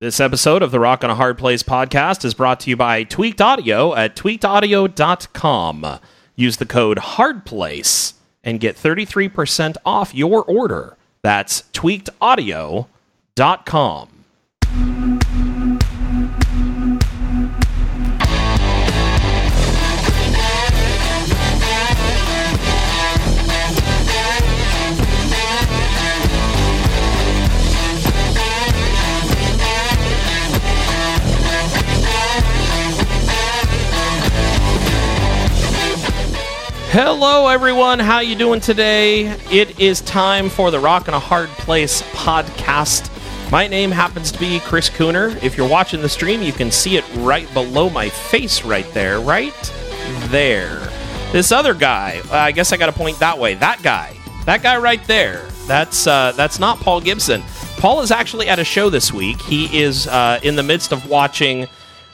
This episode of the Rock on a Hard Place podcast is brought to you by Tweaked Audio at tweakedaudio.com. Use the code HARDPLACE and get 33% off your order. That's tweakedaudio.com. Hello, everyone. How you doing today? It is time for the Rock and a Hard Place podcast. My name happens to be Chris Cooner. If you're watching the stream, you can see it right below my face, right there, right there. This other guy, uh, I guess I got to point that way. That guy, that guy right there. That's uh, that's not Paul Gibson. Paul is actually at a show this week. He is uh, in the midst of watching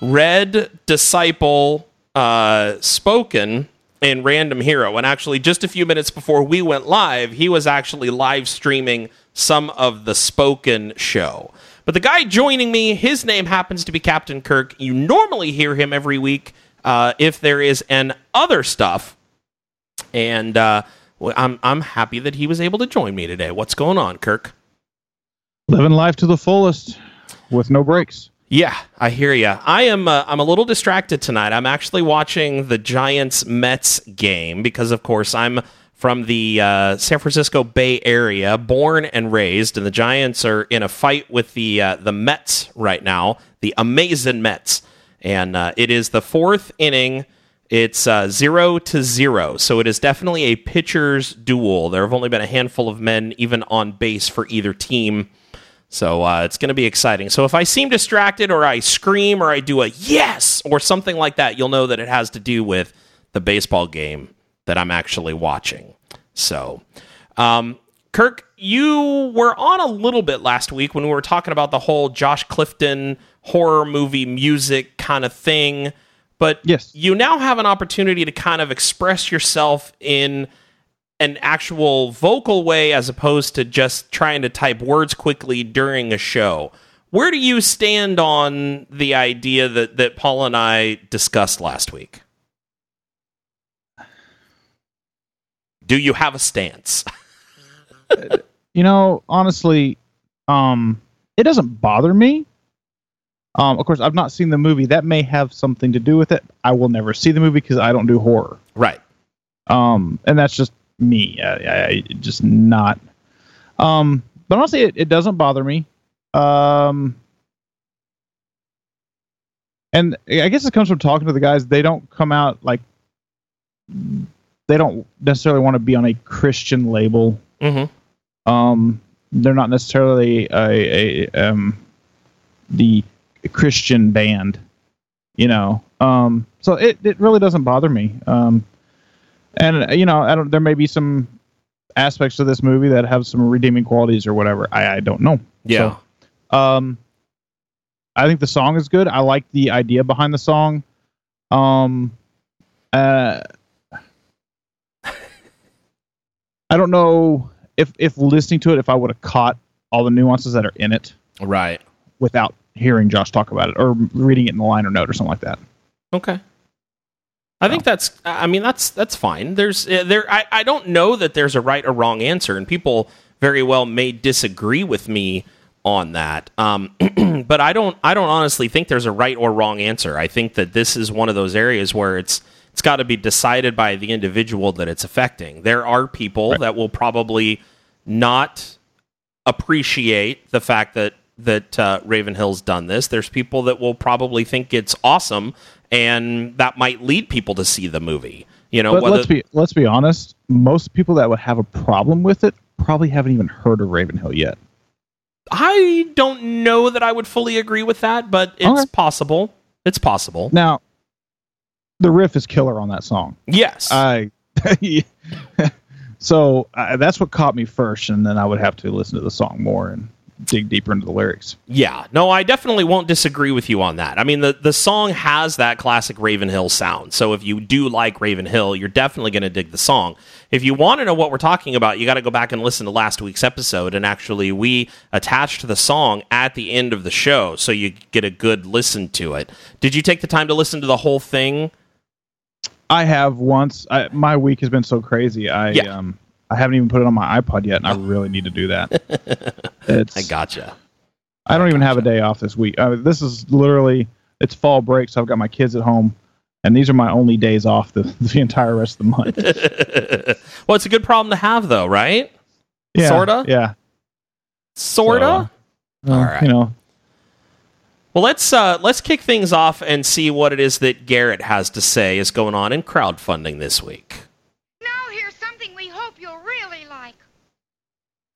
Red Disciple uh, Spoken in Random Hero. And actually, just a few minutes before we went live, he was actually live streaming some of the spoken show. But the guy joining me, his name happens to be Captain Kirk. You normally hear him every week uh, if there is an other stuff. And uh, I'm, I'm happy that he was able to join me today. What's going on, Kirk? Living life to the fullest with no breaks. Yeah, I hear you. I am. Uh, I'm a little distracted tonight. I'm actually watching the Giants Mets game because, of course, I'm from the uh, San Francisco Bay Area, born and raised, and the Giants are in a fight with the uh, the Mets right now, the amazing Mets, and uh, it is the fourth inning. It's uh, zero to zero, so it is definitely a pitcher's duel. There have only been a handful of men even on base for either team so uh, it's going to be exciting. So if I seem distracted or I scream or I do a yes or something like that, you'll know that it has to do with the baseball game that I'm actually watching. So, um, Kirk, you were on a little bit last week when we were talking about the whole Josh Clifton horror movie music kind of thing. But yes. you now have an opportunity to kind of express yourself in an actual vocal way as opposed to just trying to type words quickly during a show. Where do you stand on the idea that, that Paul and I discussed last week? Do you have a stance? you know, honestly, um, it doesn't bother me. Um, of course, I've not seen the movie. That may have something to do with it. I will never see the movie because I don't do horror. Right. Um, and that's just me. I, I just not. Um, but honestly, it, it doesn't bother me. Um, and I guess it comes from talking to the guys. They don't come out like they don't necessarily want to be on a Christian label. Mm-hmm. Um, they're not necessarily a, a um the Christian band, you know. Um, so it it really doesn't bother me. Um, and you know, I don't. There may be some aspects of this movie that have some redeeming qualities or whatever. I, I don't know. Yeah. So, um, I think the song is good. I like the idea behind the song. Um, uh, I don't know if if listening to it, if I would have caught all the nuances that are in it, right, without hearing Josh talk about it or reading it in the liner note or something like that. Okay. I think that's. I mean, that's that's fine. There's uh, there. I, I don't know that there's a right or wrong answer, and people very well may disagree with me on that. Um, but I don't. I don't honestly think there's a right or wrong answer. I think that this is one of those areas where it's it's got to be decided by the individual that it's affecting. There are people right. that will probably not appreciate the fact that that uh, Ravenhill's done this. There's people that will probably think it's awesome and that might lead people to see the movie. You know, but let's be let's be honest. Most people that would have a problem with it probably haven't even heard of Ravenhill yet. I don't know that I would fully agree with that, but it's okay. possible. It's possible. Now, the riff is killer on that song. Yes, I. so uh, that's what caught me first, and then I would have to listen to the song more and dig deeper into the lyrics. Yeah, no, I definitely won't disagree with you on that. I mean, the the song has that classic Ravenhill sound. So if you do like Ravenhill, you're definitely going to dig the song. If you want to know what we're talking about, you got to go back and listen to last week's episode. And actually, we attached the song at the end of the show, so you get a good listen to it. Did you take the time to listen to the whole thing? I have once. I, my week has been so crazy. I Yeah. um I haven't even put it on my iPod yet, and I really need to do that. It's, I gotcha. I don't even have a day off this week. Uh, this is literally it's fall break, so I've got my kids at home, and these are my only days off the, the entire rest of the month. well, it's a good problem to have, though, right? Yeah, Sorta? Yeah. Sorta. Uh, All right. You know, Well, let's uh, let's kick things off and see what it is that Garrett has to say is going on in crowdfunding this week. Now here's something we hope you'll really like.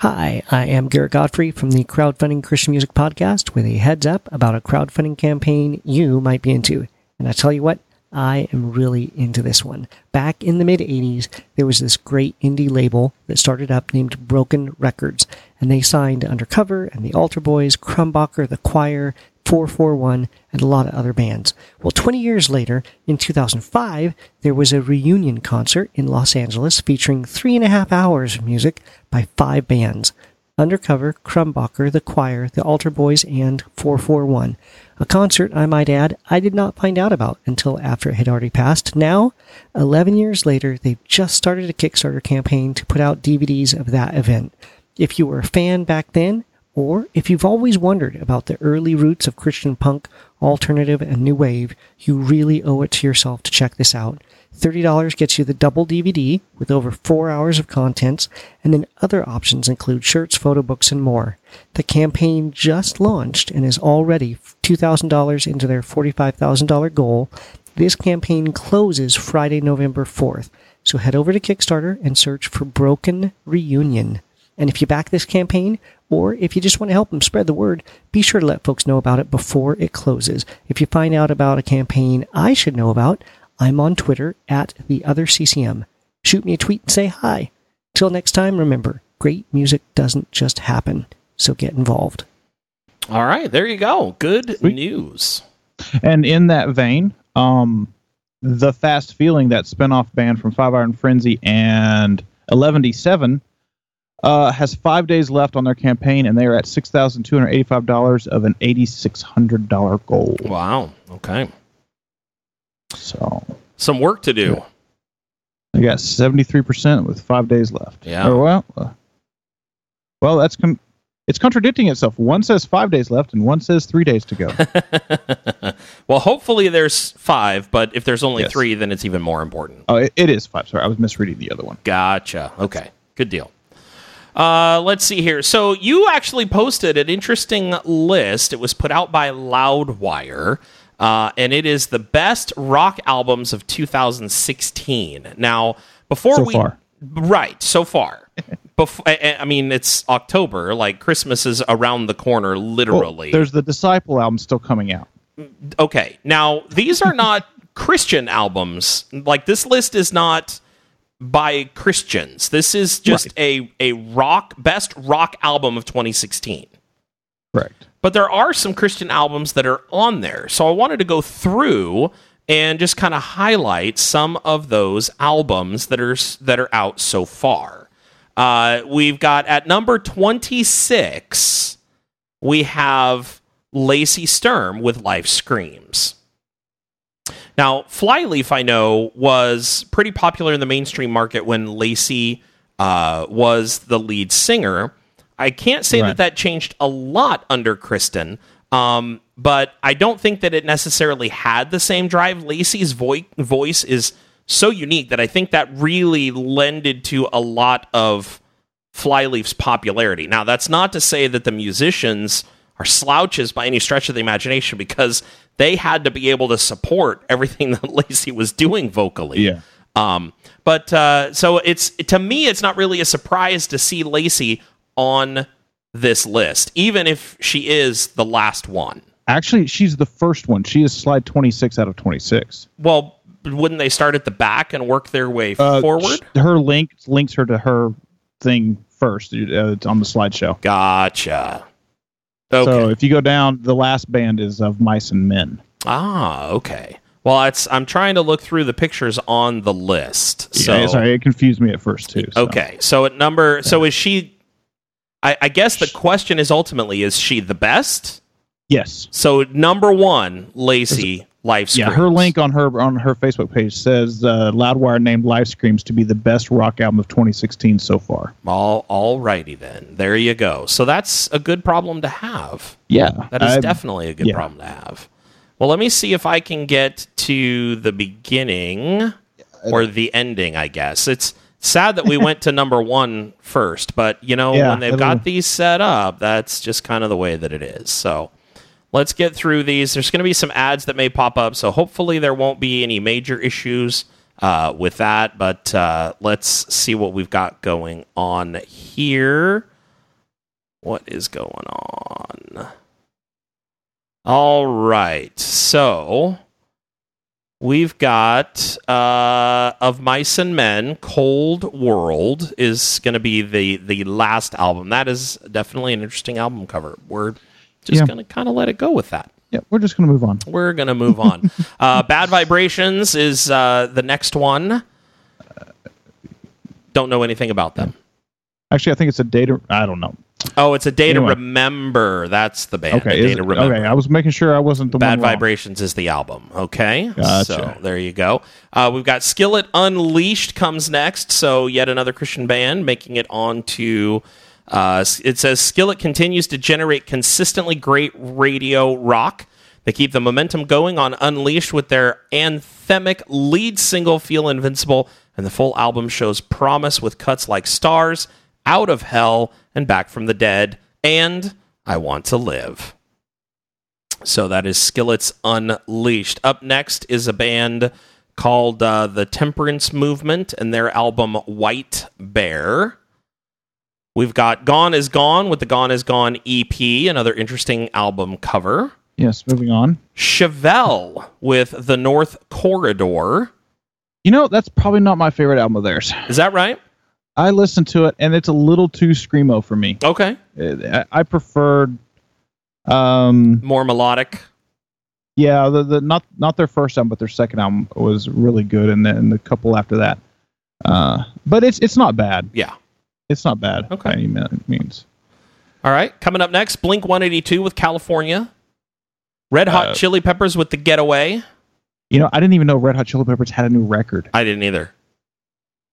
Hi, I am Garrett Godfrey from the Crowdfunding Christian Music Podcast with a heads up about a crowdfunding campaign you might be into. And I tell you what, I am really into this one. Back in the mid 80s, there was this great indie label that started up named Broken Records, and they signed Undercover and the Altar Boys, Crumbacher, The Choir, 441, and a lot of other bands. Well, 20 years later, in 2005, there was a reunion concert in Los Angeles featuring three and a half hours of music by five bands. Undercover, Crumbacher, The Choir, The Altar Boys, and 441. A concert, I might add, I did not find out about until after it had already passed. Now, 11 years later, they've just started a Kickstarter campaign to put out DVDs of that event. If you were a fan back then, or if you've always wondered about the early roots of Christian punk, alternative, and new wave, you really owe it to yourself to check this out. $30 gets you the double DVD with over four hours of contents, and then other options include shirts, photo books, and more. The campaign just launched and is already $2,000 into their $45,000 goal. This campaign closes Friday, November 4th. So head over to Kickstarter and search for Broken Reunion. And if you back this campaign, or if you just want to help them spread the word, be sure to let folks know about it before it closes. If you find out about a campaign I should know about, I'm on Twitter at the other CCM. Shoot me a tweet and say hi. Till next time, remember, great music doesn't just happen, so get involved. All right, there you go. Good Sweet. news. and in that vein, um, the Fast Feeling, that spinoff band from Five Iron Frenzy and Eleven D Seven, uh, has five days left on their campaign, and they are at six thousand two hundred eighty-five dollars of an eighty-six hundred dollar goal. Wow. Okay. So Some work to do. they got seventy-three percent with five days left. Yeah. Or, well, uh, well, that's con- it's contradicting itself. One says five days left, and one says three days to go. well, hopefully there's five, but if there's only Yes. three, then it's even more important. oh, it, it is five. Sorry, I was misreading the other one. Gotcha. Okay. Good deal. Uh, let's see here. So you actually posted an interesting list. It was put out by Loudwire, uh, and it is the best rock albums of 2016. Now, before So we far. right so far, before I mean it's October, like Christmas is around the corner, Well, literally. there's the Disciple album still coming out. okay now these are not christian albums like this list is not by christians. This is just a a rock best rock album of 2016 Correct. but there are some christian albums that are on there. So i wanted to go through and just kind of highlight some of those albums that are that are out so far. Uh, we've got at number 26 we have Lacey Sturm with Life Screams. Now, Flyleaf, I know, was pretty popular in the mainstream market when Lacey uh, was the lead singer. I can't say that Right. that changed a lot under Kristen, um, but I don't think that it necessarily had the same drive. Lacey's voi- voice is so unique that I think that really lended to a lot of Flyleaf's popularity. Now, that's not to say that the musicians are slouches by any stretch of the imagination because they had to be able to support everything that Lacey was doing vocally. Yeah. Um, but uh, so it's to me, it's not really a surprise to see Lacey on this list, even if she is the last one. Actually, she's the first one. She is slide 26 out of 26. Well, wouldn't they start at the back and work their way Uh, forward? Her link links her to her thing first. Uh, on the slideshow. Gotcha. So if you go down, the last band is of Mice and Men. Ah, okay. Well, it's I'm trying to look through the pictures on the list. So yeah, sorry, it confused me at first too. so. okay, so at number, so is she? I, I guess the question is ultimately, is she the best? Yes. So number one, Lacey, life Yeah, her link on her on her Facebook page says uh, Loudwire named Life Screams to be the best rock album of 2016 so far. All all righty then. There you go. So that's a good problem to have. Yeah, That is I- definitely a good yeah. problem to have. Well, let me see if I can get to the beginning or the ending, I guess. It's sad that we went to number one first, but you know, Yeah, when they've got these set up, that's just kind of the way that it is. So let's get through these. There's going to be some ads that may pop up, so hopefully there won't be any major issues uh, with that, but uh, let's see what we've got going on here. What is going on? All right. So we've got uh, of Mice and Men. Cold World is going to be the the last album. That is definitely an interesting album cover. We're just Yeah. going to kind of let it go with that. Yeah, we're just gonna move on. We're going to move on. uh, Bad Vibrations is uh, the next one. Don't know anything about them. Actually, I think it's a data. I don't know. Oh, it's a Day Anyway. to Remember. That's the band. Okay, Day to it- Remember. okay. I was making sure I wasn't the Bad. Vibrations is the album. Okay. Gotcha. So there you go. Uh, we've got Skillet Unleashed comes next. So yet another Christian band making it onto. Uh, it says Skillet continues to generate consistently great radio rock. They keep the momentum going on Unleashed with their anthemic lead single Feel Invincible, and the full album shows promise with cuts like Stars, Out of Hell, and Back from the Dead, and I Want to Live. So that is Skillets Unleashed. Up next is a band called uh, the Temperance Movement and their album White Bear. We've got Gone is Gone with the Gone is Gone EP, another interesting album cover. Yes. Moving on. Chevelle with The North Corridor. You know, that's probably not my favorite album of theirs. Is that right? I listened to it, and it's a little too screamo for me. Okay. Uh, I, I preferred, um, More melodic. yeah, the, the not not their first album, but their second album was really good, and then the couple after that. Uh, but it's it's not bad. Yeah. It's not bad Okay. by any means. All right. Coming up next, Blink 182 with California. Red Hot Uh, Chili Peppers with The Getaway. You know, I didn't even know Red Hot Chili Peppers had a new record. I didn't either.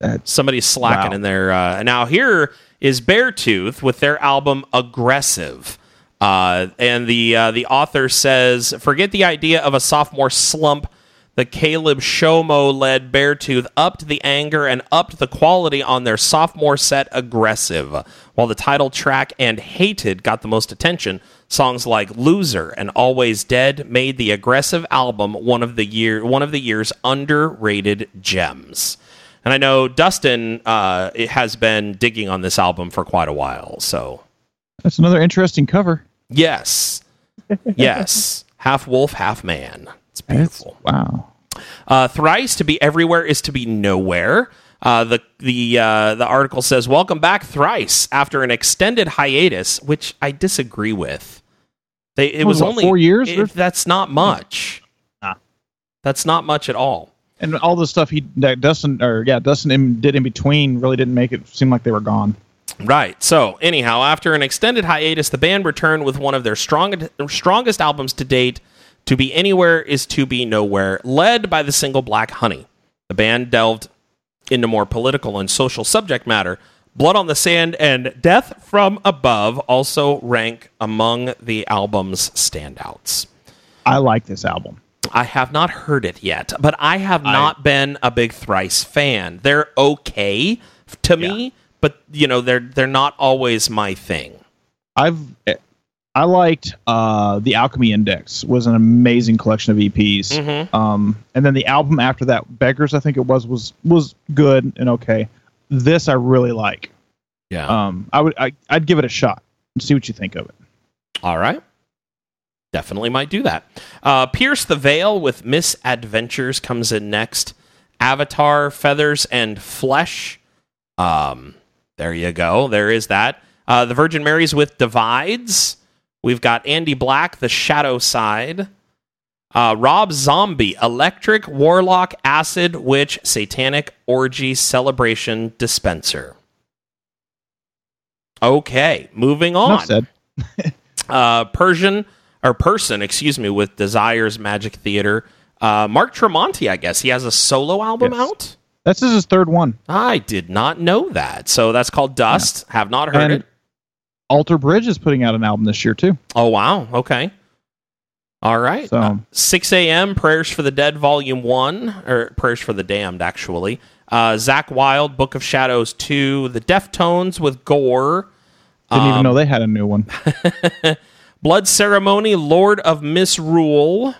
That's- Somebody's slacking Wow. in there. Uh, now here is Beartooth with their album Aggressive. Uh, and the uh, the author says, forget the idea of a sophomore slump. The Caleb Shomo led Beartooth upped the anger and upped the quality on their sophomore set Aggressive. While the title track and Hated got the most attention, songs like Loser and Always Dead made the Aggressive album one of the year one of the year's underrated gems. And I know Dustin uh, has been digging on this album for quite a while. So, That's another interesting cover. yes, yes, half wolf, half man. It's beautiful. Wow. Uh, thrice to be everywhere is to be nowhere. Uh, the the uh, the article says, "Welcome back, thrice after an extended hiatus," which I disagree with. They it What, was what, only four years? it- that's not much. Nah. That's not much at all. And all the stuff he that Dustin or yeah Dustin in, did in between really didn't make it seem like they were gone. Right. So, anyhow, after an extended hiatus, the band returned with one of their strongest strongest albums to date. To be anywhere is to be nowhere, led by the single Black Honey. The band delved into more political and social subject matter. Blood on the Sand and Death from Above also rank among the album's standouts. I like this album. I have not heard it yet, but I have not been a big Thrice fan. They're okay to me, but you know they're they're not always my thing. I've eh, I liked uh, the Alchemy Index was an amazing collection of EPs. Mhm. Um, and then the album after that, Beggars, I think it was, was was good and okay. This I really like. Yeah. Um, I would I, I'd give it a shot and see what you think of it. All right. Definitely might do that. Uh, Pierce the Veil with Misadventures comes in next. Avatar, Feathers, and Flesh. Um, there you go. There is that. Uh, the Virgin Marys with Divides. We've got Andy Black, The Shadow Side. Uh, Rob Zombie, Electric Warlock Acid Witch Satanic Orgy Celebration Dispenser. Okay, moving on. Uh, Persian or person, excuse me, with Desires Magic Theater. Uh, Mark Tremonti, I guess he has a solo album Yes. out. This is his third one. I did not know that. So that's called Dust. Have not heard And it. Alter Bridge is putting out an album this year too. Oh wow. Okay. All right. So- Uh, 6 a.m. Prayers for the Dead, Volume One, or Prayers for the Damned, actually. Uh, Zakk Wylde, Book of Shadows Two, The Deftones with Gore. Didn't Um, even know they had a new one. Blood Ceremony, Lord of Misrule,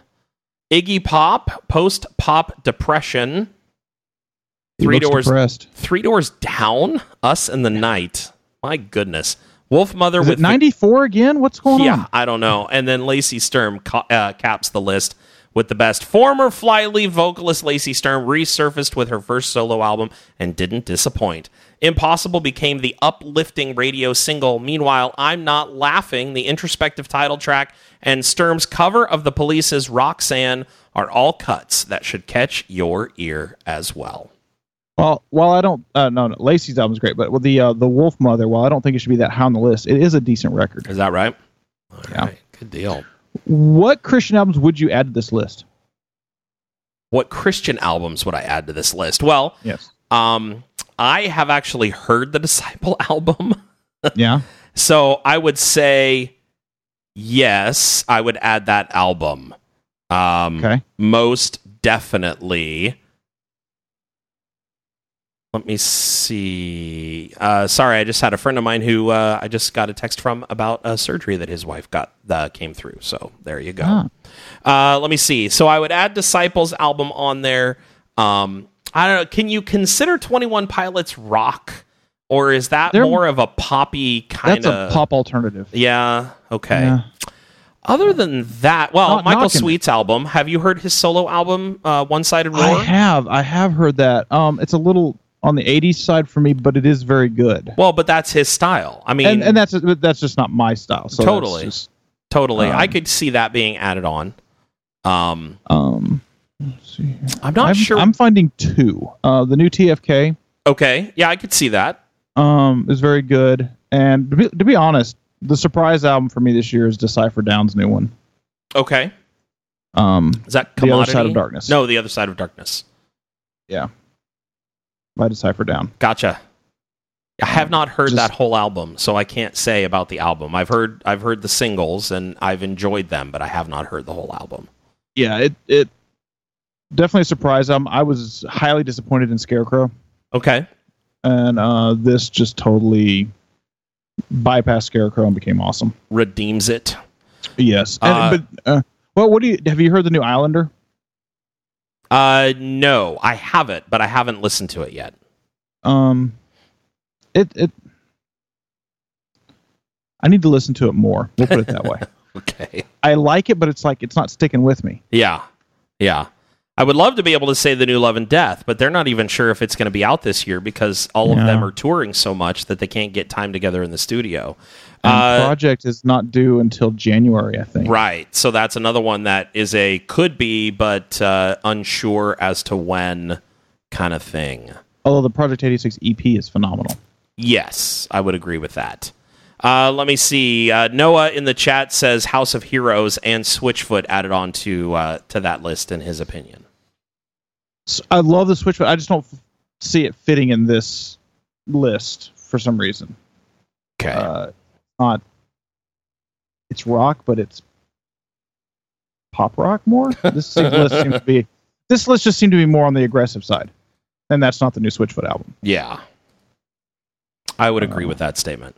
Iggy Pop, Post Pop Depression, Three Doors Depressed. Three Doors Down, Us and the Night. My goodness. Wolfmother Is with it 94 again? What's going Yeah, on? Yeah, I don't know. And then Lacey Sturm ca- uh, caps the list with the best. Former Flyleaf vocalist Lacey Sturm resurfaced with her first solo album and didn't disappoint. Impossible became the uplifting radio single. Meanwhile, I'm Not Laughing, the introspective title track, and Sturm's cover of the police's Roxanne are all cuts that should catch your ear as well. Well, while I don't, uh, no, no, Lacey's album's great, but with the uh, the Wolfmother, while I don't think it should be that high on the list, it is a decent record. Is that right? All Yeah. right, Good deal. What Christian albums would you add to this list? What Christian albums would I add to this list? Well, Yes. Um, I have actually heard the Disciple album, Yeah. so I would say yes. I would add that album. Um, Okay. most definitely. Let me see. Uh, sorry, I just had a friend of mine who uh, I just got a text from about a surgery that his wife got that came through. So there you go. Ah. Uh, let me see. So I would add Disciples album on there. Um, I don't know. Can you consider Twenty One Pilots rock, or is that They're- more of a poppy kind That's of a pop alternative. Yeah. Okay. Yeah. Other than that, well, Not Michael knocking. Sweet's album. Have you heard his solo album, uh, One Sided War? I have, I have heard that. Um, it's a little on the '80s side for me, but it is very good. well, but that's his style. I mean, and and that's that's just not my style. So Totally. just, totally. um, I could see that being added on. Um, um. I'm not I'm, sure. I'm finding two. Uh, the new TFK okay. Yeah, I could see that. um is very good, and to be, to be honest, the surprise album for me this year is Decipher Down's new one. Okay. Um, Is that The Other? Side of Darkness. No, the other side of darkness. By Decipher Down. Gotcha. I have not heard Just- that whole album, so I can't say about the album. I've heard I've heard the singles and I've enjoyed them, but I have not heard the whole album. Yeah, it it definitely a surprise album. I was highly disappointed in Scarecrow, Okay. and uh, this just totally bypassed Scarecrow and became awesome. Redeems it. Yes, Uh, but uh, well, what do you have you heard the new Islander? Uh no, I haven't, but I haven't listened to it yet. Um, it it. I need to listen to it more. We'll put it that way. Okay. I like it, but it's like it's not sticking with me. Yeah. Yeah. I would love to be able to say the new Love and Death, but they're not even sure if it's going to be out this year because all of them are touring so much that they can't get time together in the studio. Uh, project is not due until January, I think. Right. So that's another one that is a could be, but uh, unsure as to when kind of thing. Although the Project 86 EP is phenomenal. Yes, I would agree with that. Uh, let me see. Uh, Noah in the chat says House of Heroes and Switchfoot added on to uh, to that list in his opinion. I love the Switchfoot. I just don't f- see it fitting in this list for some reason. Okay. Uh, not. It's rock, but it's pop rock more. This seems, list seems to be. This list just seemed to be more on the aggressive side, and that's not the new Switchfoot album. yeah. I would agree uh, with that statement.